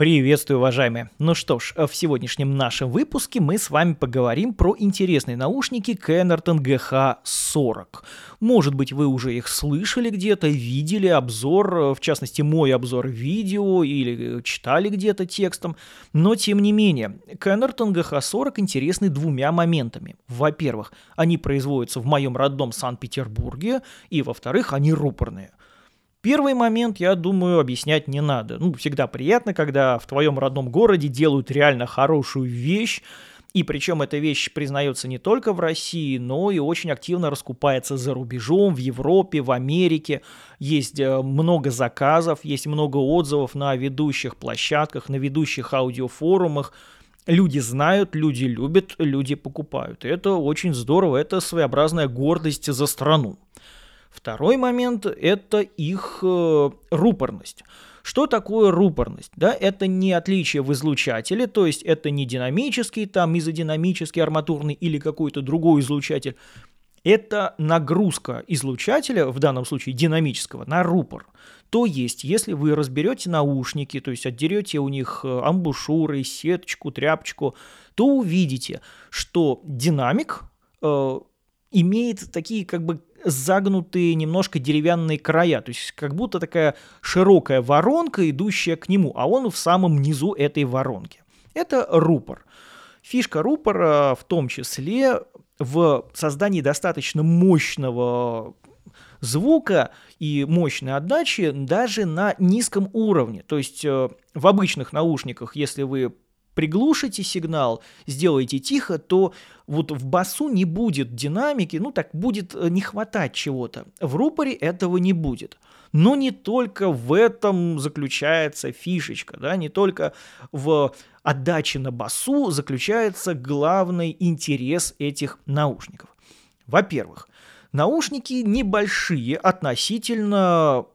Приветствую, уважаемые! Ну что ж, в сегодняшнем нашем выпуске мы с вами поговорим про интересные наушники Canerton GH40. Может быть, вы уже их слышали где-то, видели обзор, в частности, мой обзор видео или читали где-то текстом, но тем не менее, Canerton GH40 интересны двумя моментами. Во-первых, они производятся в моем родном Санкт-Петербурге, и во-вторых, они рупорные. Первый момент, я думаю, объяснять не надо. Ну, всегда приятно, когда в твоем родном городе делают реально хорошую вещь, и причем эта вещь признается не только в России, но и очень активно раскупается за рубежом, в Европе, в Америке. Есть э, много заказов, есть много отзывов на ведущих площадках, на ведущих аудиофорумах. Люди знают, люди любят, люди покупают. И это очень здорово, это своеобразная гордость за страну. Второй момент – это их э, рупорность. Что такое рупорность? Да, это не отличие в излучателе, то есть это не динамический, там изодинамический, арматурный или какой-то другой излучатель. Это нагрузка излучателя, в данном случае динамического, на рупор. То есть, если вы разберете наушники, то есть отдерете у них э, амбушюры, сеточку, тряпочку, то увидите, что динамик э, имеет такие как бы загнутые немножко деревянные края, то есть как будто такая широкая воронка, идущая к нему, а он в самом низу этой воронки. Это рупор. Фишка рупора в том числе в создании достаточно мощного звука и мощной отдачи даже на низком уровне. То есть э, в обычных наушниках, если вы приглушите сигнал, сделаете тихо, то вот в басу не будет динамики, ну так будет э, не хватать чего-то. В рупоре этого не будет. Но не только в этом заключается фишечка, да, не только в отдаче на басу заключается главный интерес этих наушников. Во-первых, наушники небольшие относительно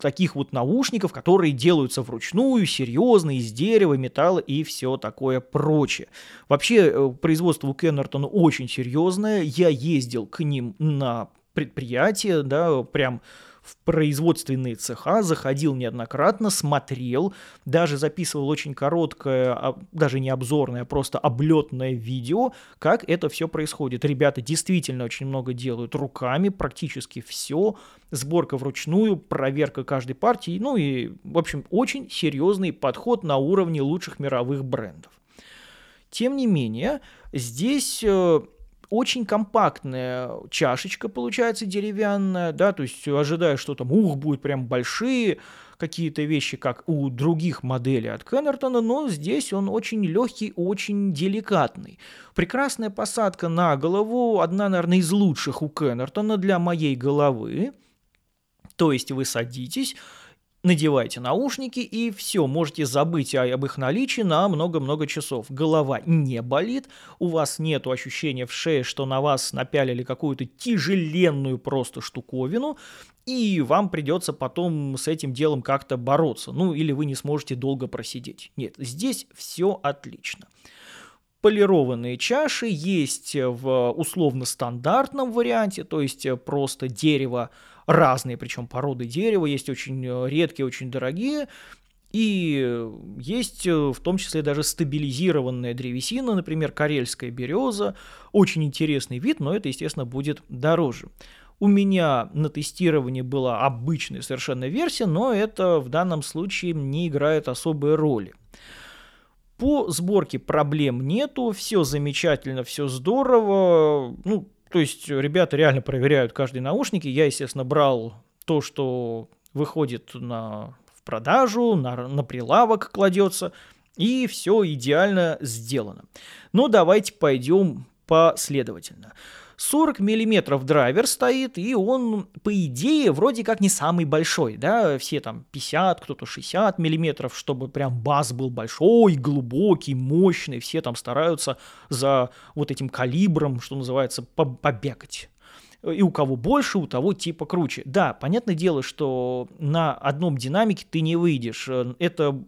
таких вот наушников, которые делаются вручную, серьезно, из дерева, металла и все такое прочее. Вообще, э, производство у Кеннертона очень серьезное. Я ездил к ним на предприятие, да, прям в производственные цеха, заходил неоднократно, смотрел, даже записывал очень короткое, а, даже не обзорное, а просто облетное видео, как это все происходит. Ребята действительно очень много делают руками, практически все, сборка вручную, проверка каждой партии, ну и, в общем, очень серьезный подход на уровне лучших мировых брендов. Тем не менее, здесь э, очень компактная чашечка получается деревянная, да, то есть ожидая, что там, ух, будет прям большие какие-то вещи, как у других моделей от Кеннертона, но здесь он очень легкий, очень деликатный. Прекрасная посадка на голову, одна, наверное, из лучших у Кеннертона для моей головы. То есть вы садитесь, надевайте наушники и все, можете забыть об их наличии на много-много часов. Голова не болит, у вас нет ощущения в шее, что на вас напялили какую-то тяжеленную просто штуковину, и вам придется потом с этим делом как-то бороться. Ну, или вы не сможете долго просидеть. Нет, здесь все отлично. Полированные чаши есть в условно-стандартном варианте, то есть просто дерево разные, причем породы дерева, есть очень э, редкие, очень дорогие, и есть э, в том числе даже стабилизированная древесина, например, карельская береза. Очень интересный вид, но это, естественно, будет дороже. У меня на тестировании была обычная совершенно версия, но это в данном случае не играет особой роли. По сборке проблем нету, все замечательно, все здорово. Ну, то есть ребята реально проверяют каждый наушник. Я, естественно, брал то, что выходит на, в продажу, на, на прилавок кладется, и все идеально сделано. Но давайте пойдем последовательно. 40 миллиметров драйвер стоит, и он, по идее, вроде как не самый большой, да, все там 50, кто-то 60 миллиметров, чтобы прям бас был большой, глубокий, мощный, все там стараются за вот этим калибром, что называется, побегать и у кого больше, у того типа круче. Да, понятное дело, что на одном динамике ты не выйдешь. Это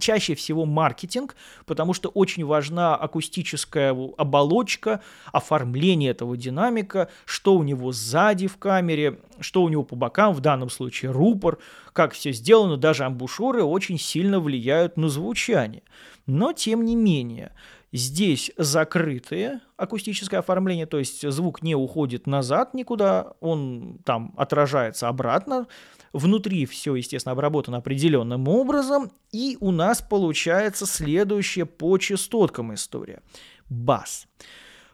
чаще всего маркетинг, потому что очень важна акустическая оболочка, оформление этого динамика, что у него сзади в камере, что у него по бокам, в данном случае рупор, как все сделано, даже амбушюры очень сильно влияют на звучание. Но тем не менее, Здесь закрытое акустическое оформление, то есть звук не уходит назад никуда, он там отражается обратно. Внутри все, естественно, обработано определенным образом. И у нас получается следующая по частоткам история. Бас.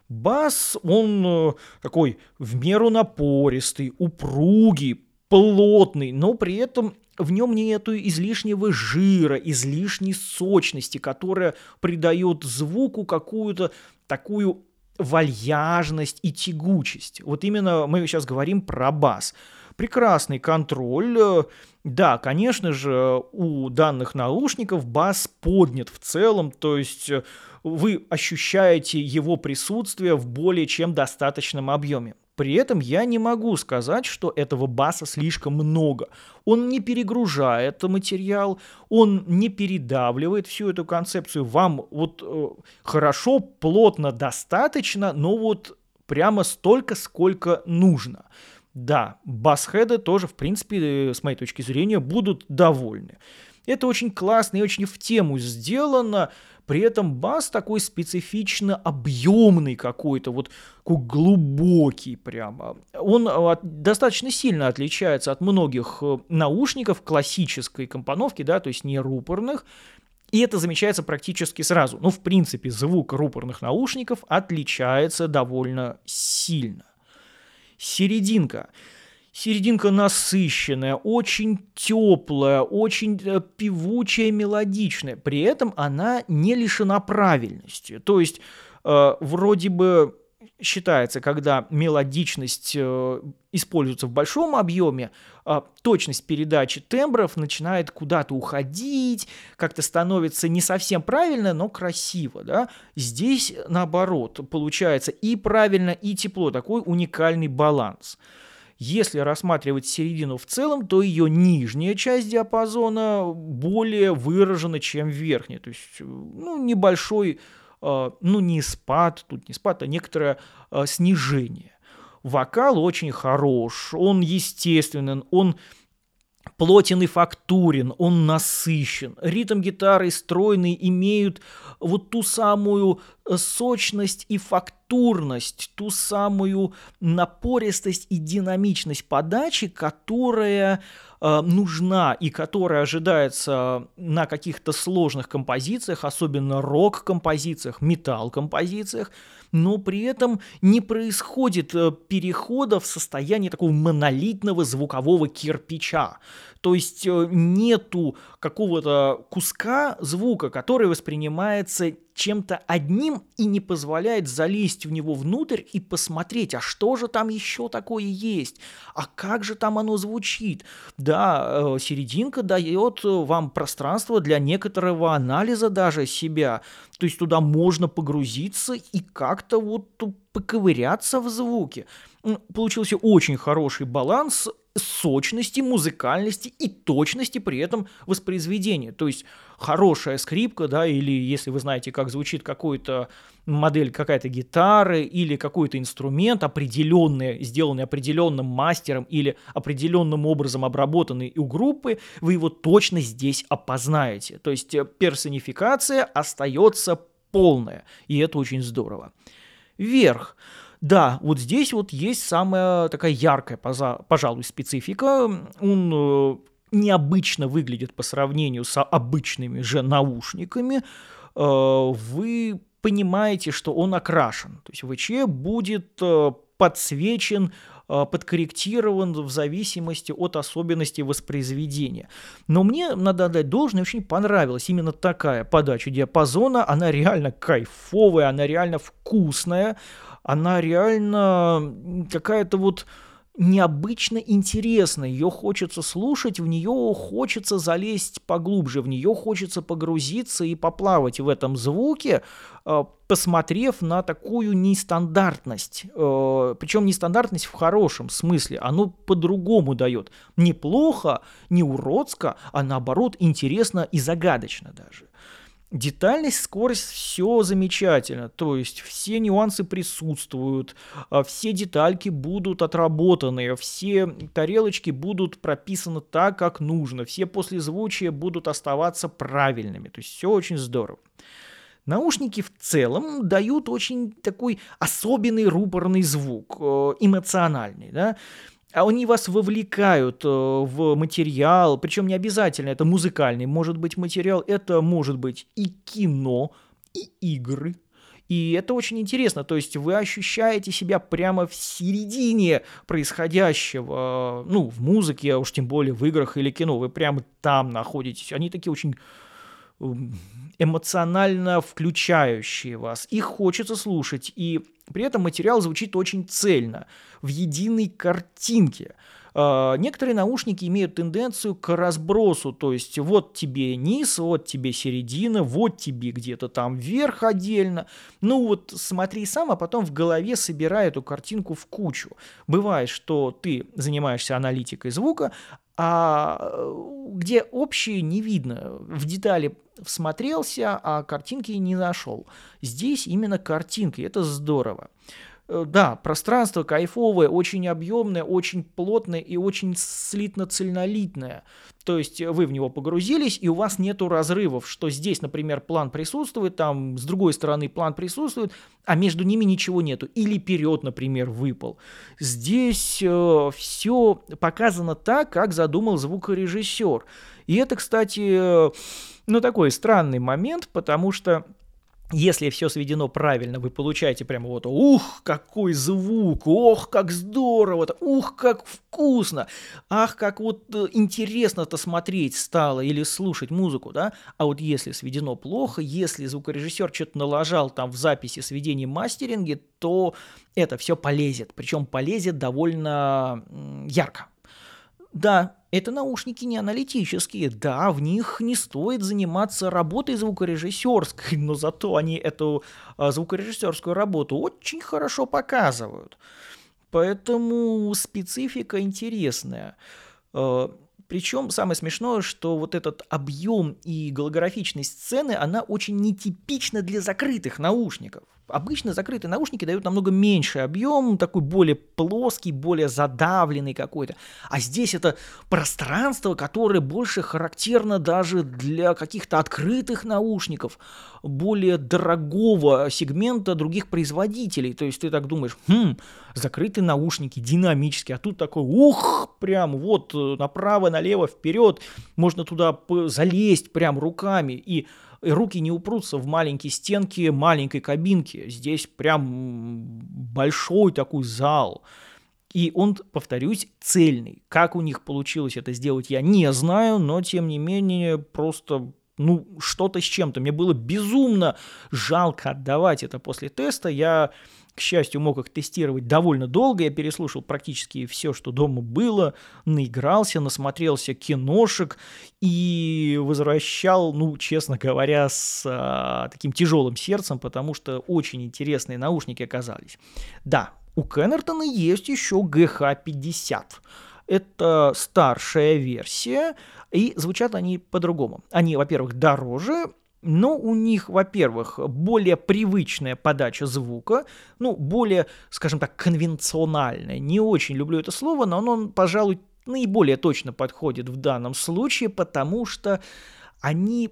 Бас, он э, такой в меру напористый, упругий, плотный, но при этом в нем нету излишнего жира, излишней сочности, которая придает звуку какую-то такую вальяжность и тягучесть. Вот именно мы сейчас говорим про бас. Прекрасный контроль. Да, конечно же, у данных наушников бас поднят в целом, то есть вы ощущаете его присутствие в более чем достаточном объеме. При этом я не могу сказать, что этого баса слишком много. Он не перегружает материал, он не передавливает всю эту концепцию. Вам вот э, хорошо, плотно, достаточно, но вот прямо столько, сколько нужно. Да, басхеды тоже, в принципе, с моей точки зрения, будут довольны. Это очень классно и очень в тему сделано. При этом бас такой специфично объемный какой-то, вот такой глубокий прямо. Он а, достаточно сильно отличается от многих э, наушников классической компоновки, да, то есть не рупорных. И это замечается практически сразу. Ну, в принципе, звук рупорных наушников отличается довольно сильно. Серединка. Серединка насыщенная, очень теплая, очень э, певучая, мелодичная. При этом она не лишена правильности. То есть э, вроде бы считается, когда мелодичность э, используется в большом объеме, э, точность передачи тембров начинает куда-то уходить, как-то становится не совсем правильно, но красиво. Да? Здесь наоборот, получается и правильно, и тепло, такой уникальный баланс. Если рассматривать середину в целом, то ее нижняя часть диапазона более выражена, чем верхняя. То есть, ну, небольшой, э, ну, не спад, тут не спад, а некоторое э, снижение. Вокал очень хорош, он естественен, он плотен и фактурен, он насыщен. Ритм гитары стройный имеют вот ту самую э, сочность и фактурность, ту самую напористость и динамичность подачи, которая э, нужна и которая ожидается на каких-то сложных композициях, особенно рок-композициях, металл-композициях, но при этом не происходит э, перехода в состояние такого монолитного звукового кирпича. То есть э, нету какого-то куска звука, который воспринимается чем-то одним и не позволяет залезть в него внутрь и посмотреть, а что же там еще такое есть, а как же там оно звучит. Да, э, серединка дает вам пространство для некоторого анализа даже себя, то есть туда можно погрузиться и как-то вот поковыряться в звуке. Получился очень хороший баланс сочности, музыкальности и точности при этом воспроизведения. То есть хорошая скрипка, да, или если вы знаете, как звучит какой-то модель какая-то гитары или какой-то инструмент определенный, сделанный определенным мастером или определенным образом обработанный у группы, вы его точно здесь опознаете. То есть э, персонификация остается полная, и это очень здорово. Вверх. Да, вот здесь вот есть самая такая яркая, пожалуй, специфика. Он э, необычно выглядит по сравнению с обычными же наушниками. Э, вы понимаете, что он окрашен. То есть ВЧ будет э, подсвечен подкорректирован в зависимости от особенностей воспроизведения. Но мне, надо отдать должное, очень понравилась именно такая подача диапазона. Она реально кайфовая, она реально вкусная она реально какая-то вот необычно интересна, ее хочется слушать, в нее хочется залезть поглубже, в нее хочется погрузиться и поплавать в этом звуке, э, посмотрев на такую нестандартность. Э, Причем нестандартность в хорошем смысле, оно по-другому дает. Неплохо, не уродско, а наоборот интересно и загадочно даже. Детальность, скорость, все замечательно. То есть все нюансы присутствуют, а, все детальки будут отработаны, все тарелочки будут прописаны так, как нужно, все послезвучия будут оставаться правильными. То есть все очень здорово. Наушники в целом дают очень такой особенный рупорный звук, э, эмоциональный, да, а они вас вовлекают э, в материал, причем не обязательно это музыкальный, может быть материал, это может быть и кино, и игры, и это очень интересно, то есть вы ощущаете себя прямо в середине происходящего, ну, в музыке, а уж тем более в играх или кино, вы прямо там находитесь. Они такие очень эмоционально включающие вас. Их хочется слушать, и при этом материал звучит очень цельно, в единой картинке. Uh, некоторые наушники имеют тенденцию к разбросу, то есть вот тебе низ, вот тебе середина, вот тебе где-то там верх отдельно. Ну вот смотри сам, а потом в голове собирай эту картинку в кучу. Бывает, что ты занимаешься аналитикой звука, а э, где общее не видно. В детали всмотрелся, а картинки не нашел. Здесь именно картинки, это здорово. Э, да, пространство кайфовое, очень объемное, очень плотное и очень слитно-цельнолитное. То есть вы в него погрузились, и у вас нету разрывов, что здесь, например, план присутствует, там с другой стороны план присутствует, а между ними ничего нету. Или вперед, например, выпал. Здесь э, все показано так, как задумал звукорежиссер. И это, кстати, э, ну такой странный момент, потому что если все сведено правильно, вы получаете прямо вот «Ух, какой звук! Ох, как здорово! Ух, как вкусно! Ах, как вот э, интересно-то смотреть стало или слушать музыку, да? А вот если сведено плохо, если звукорежиссер что-то налажал там в записи, сведении, мастеринге, то это все полезет. Причем полезет довольно ярко. Да, это наушники не аналитические, да, в них не стоит заниматься работой звукорежиссерской, но зато они эту а, звукорежиссерскую работу очень хорошо показывают. Поэтому специфика интересная. А, причем самое смешное, что вот этот объем и голографичность сцены, она очень нетипична для закрытых наушников. Обычно закрытые наушники дают намного меньше объем, такой более плоский, более задавленный какой-то. А здесь это пространство, которое больше характерно даже для каких-то открытых наушников, более дорогого сегмента других производителей. То есть ты так думаешь, хм, закрытые наушники, динамические, а тут такой, ух, прям вот э, направо, налево, вперед, можно туда залезть прям руками и руки не упрутся в маленькие стенки маленькой кабинки. Здесь прям большой такой зал. И он, повторюсь, цельный. Как у них получилось это сделать, я не знаю, но тем не менее просто ну, что-то с чем-то. Мне было безумно жалко отдавать это после теста. Я к счастью, мог их тестировать довольно долго. Я переслушал практически все, что дома было, наигрался, насмотрелся киношек и возвращал, ну, честно говоря, с а, таким тяжелым сердцем, потому что очень интересные наушники оказались. Да, у Кеннертона есть еще GH50. Это старшая версия, и звучат они по-другому. Они, во-первых, дороже, но у них, во-первых, более привычная подача звука, ну, более, скажем так, конвенциональная. Не очень люблю это слово, но оно, пожалуй, наиболее точно подходит в данном случае, потому что они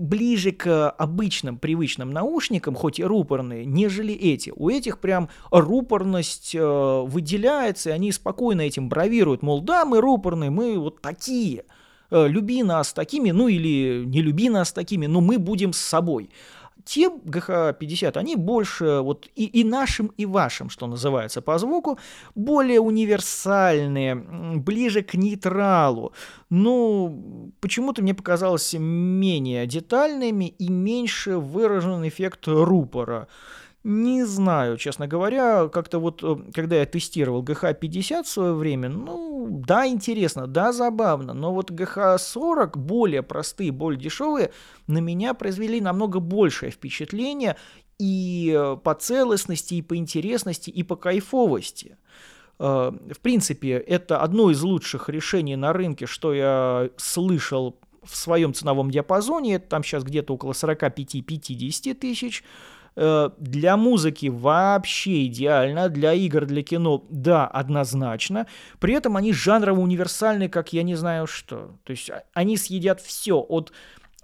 ближе к обычным привычным наушникам, хоть и рупорные, нежели эти. У этих прям рупорность э, выделяется, и они спокойно этим бравируют, мол, да, мы рупорные, мы вот такие – Э, люби нас такими, ну или не люби нас такими, но мы будем с собой. Те ГХ-50, они больше вот и, и нашим, и вашим, что называется по звуку, более универсальные, ближе к нейтралу. Но почему-то мне показалось менее детальными и меньше выражен эффект рупора. Не знаю, честно говоря, как-то вот, э, когда я тестировал GH50 в свое время, ну, да, интересно, да, забавно, но вот GH40, более простые, более дешевые, на меня произвели намного большее впечатление и э, по целостности, и по интересности, и по кайфовости. Э, в принципе, это одно из лучших решений на рынке, что я слышал в своем ценовом диапазоне, это там сейчас где-то около 45-50 тысяч, для музыки вообще идеально, для игр, для кино, да, однозначно. При этом они жанрово универсальны, как я не знаю что. То есть а, они съедят все от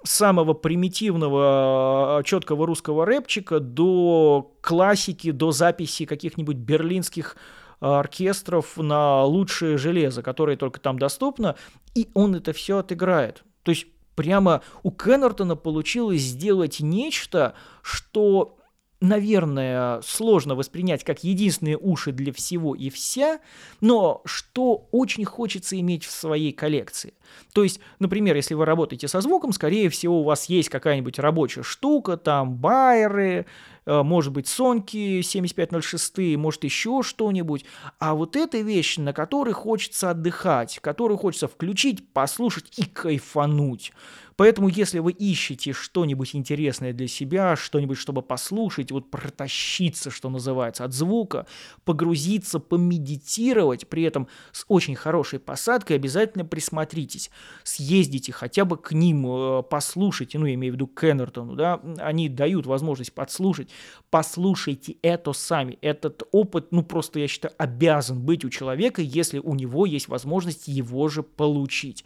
самого примитивного, четкого русского рэпчика до классики, до записи каких-нибудь берлинских оркестров на лучшее железо, которое только там доступно, и он это все отыграет. То есть прямо у Кеннертона получилось сделать нечто, что наверное, сложно воспринять как единственные уши для всего и вся, но что очень хочется иметь в своей коллекции. То есть, например, если вы работаете со звуком, скорее всего, у вас есть какая-нибудь рабочая штука, там байеры, э, может быть, сонки 7506, может, еще что-нибудь. А вот эта вещь, на которой хочется отдыхать, которую хочется включить, послушать и кайфануть. Поэтому, если вы ищете что-нибудь интересное для себя, что-нибудь, чтобы послушать, вот протащиться, что называется, от звука, погрузиться, помедитировать, при этом с очень хорошей посадкой, обязательно присмотритесь. Съездите хотя бы к ним, э, послушайте, ну, я имею в виду Кеннертону, да, они дают возможность подслушать. Послушайте это сами. Этот опыт, ну, просто, я считаю, обязан быть у человека, если у него есть возможность его же получить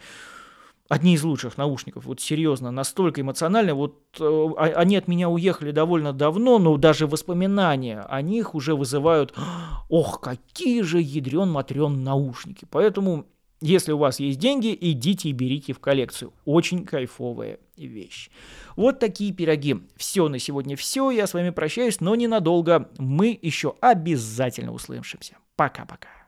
одни из лучших наушников, вот серьезно, настолько эмоционально, вот э, а, они от меня уехали довольно давно, но даже воспоминания о них уже вызывают, ох, какие же ядрен-матрен наушники. Поэтому, если у вас есть деньги, идите и берите в коллекцию. Очень кайфовая вещь. Вот такие пироги. Все на сегодня все. Я с вами прощаюсь, но ненадолго. Мы еще обязательно услышимся. Пока-пока.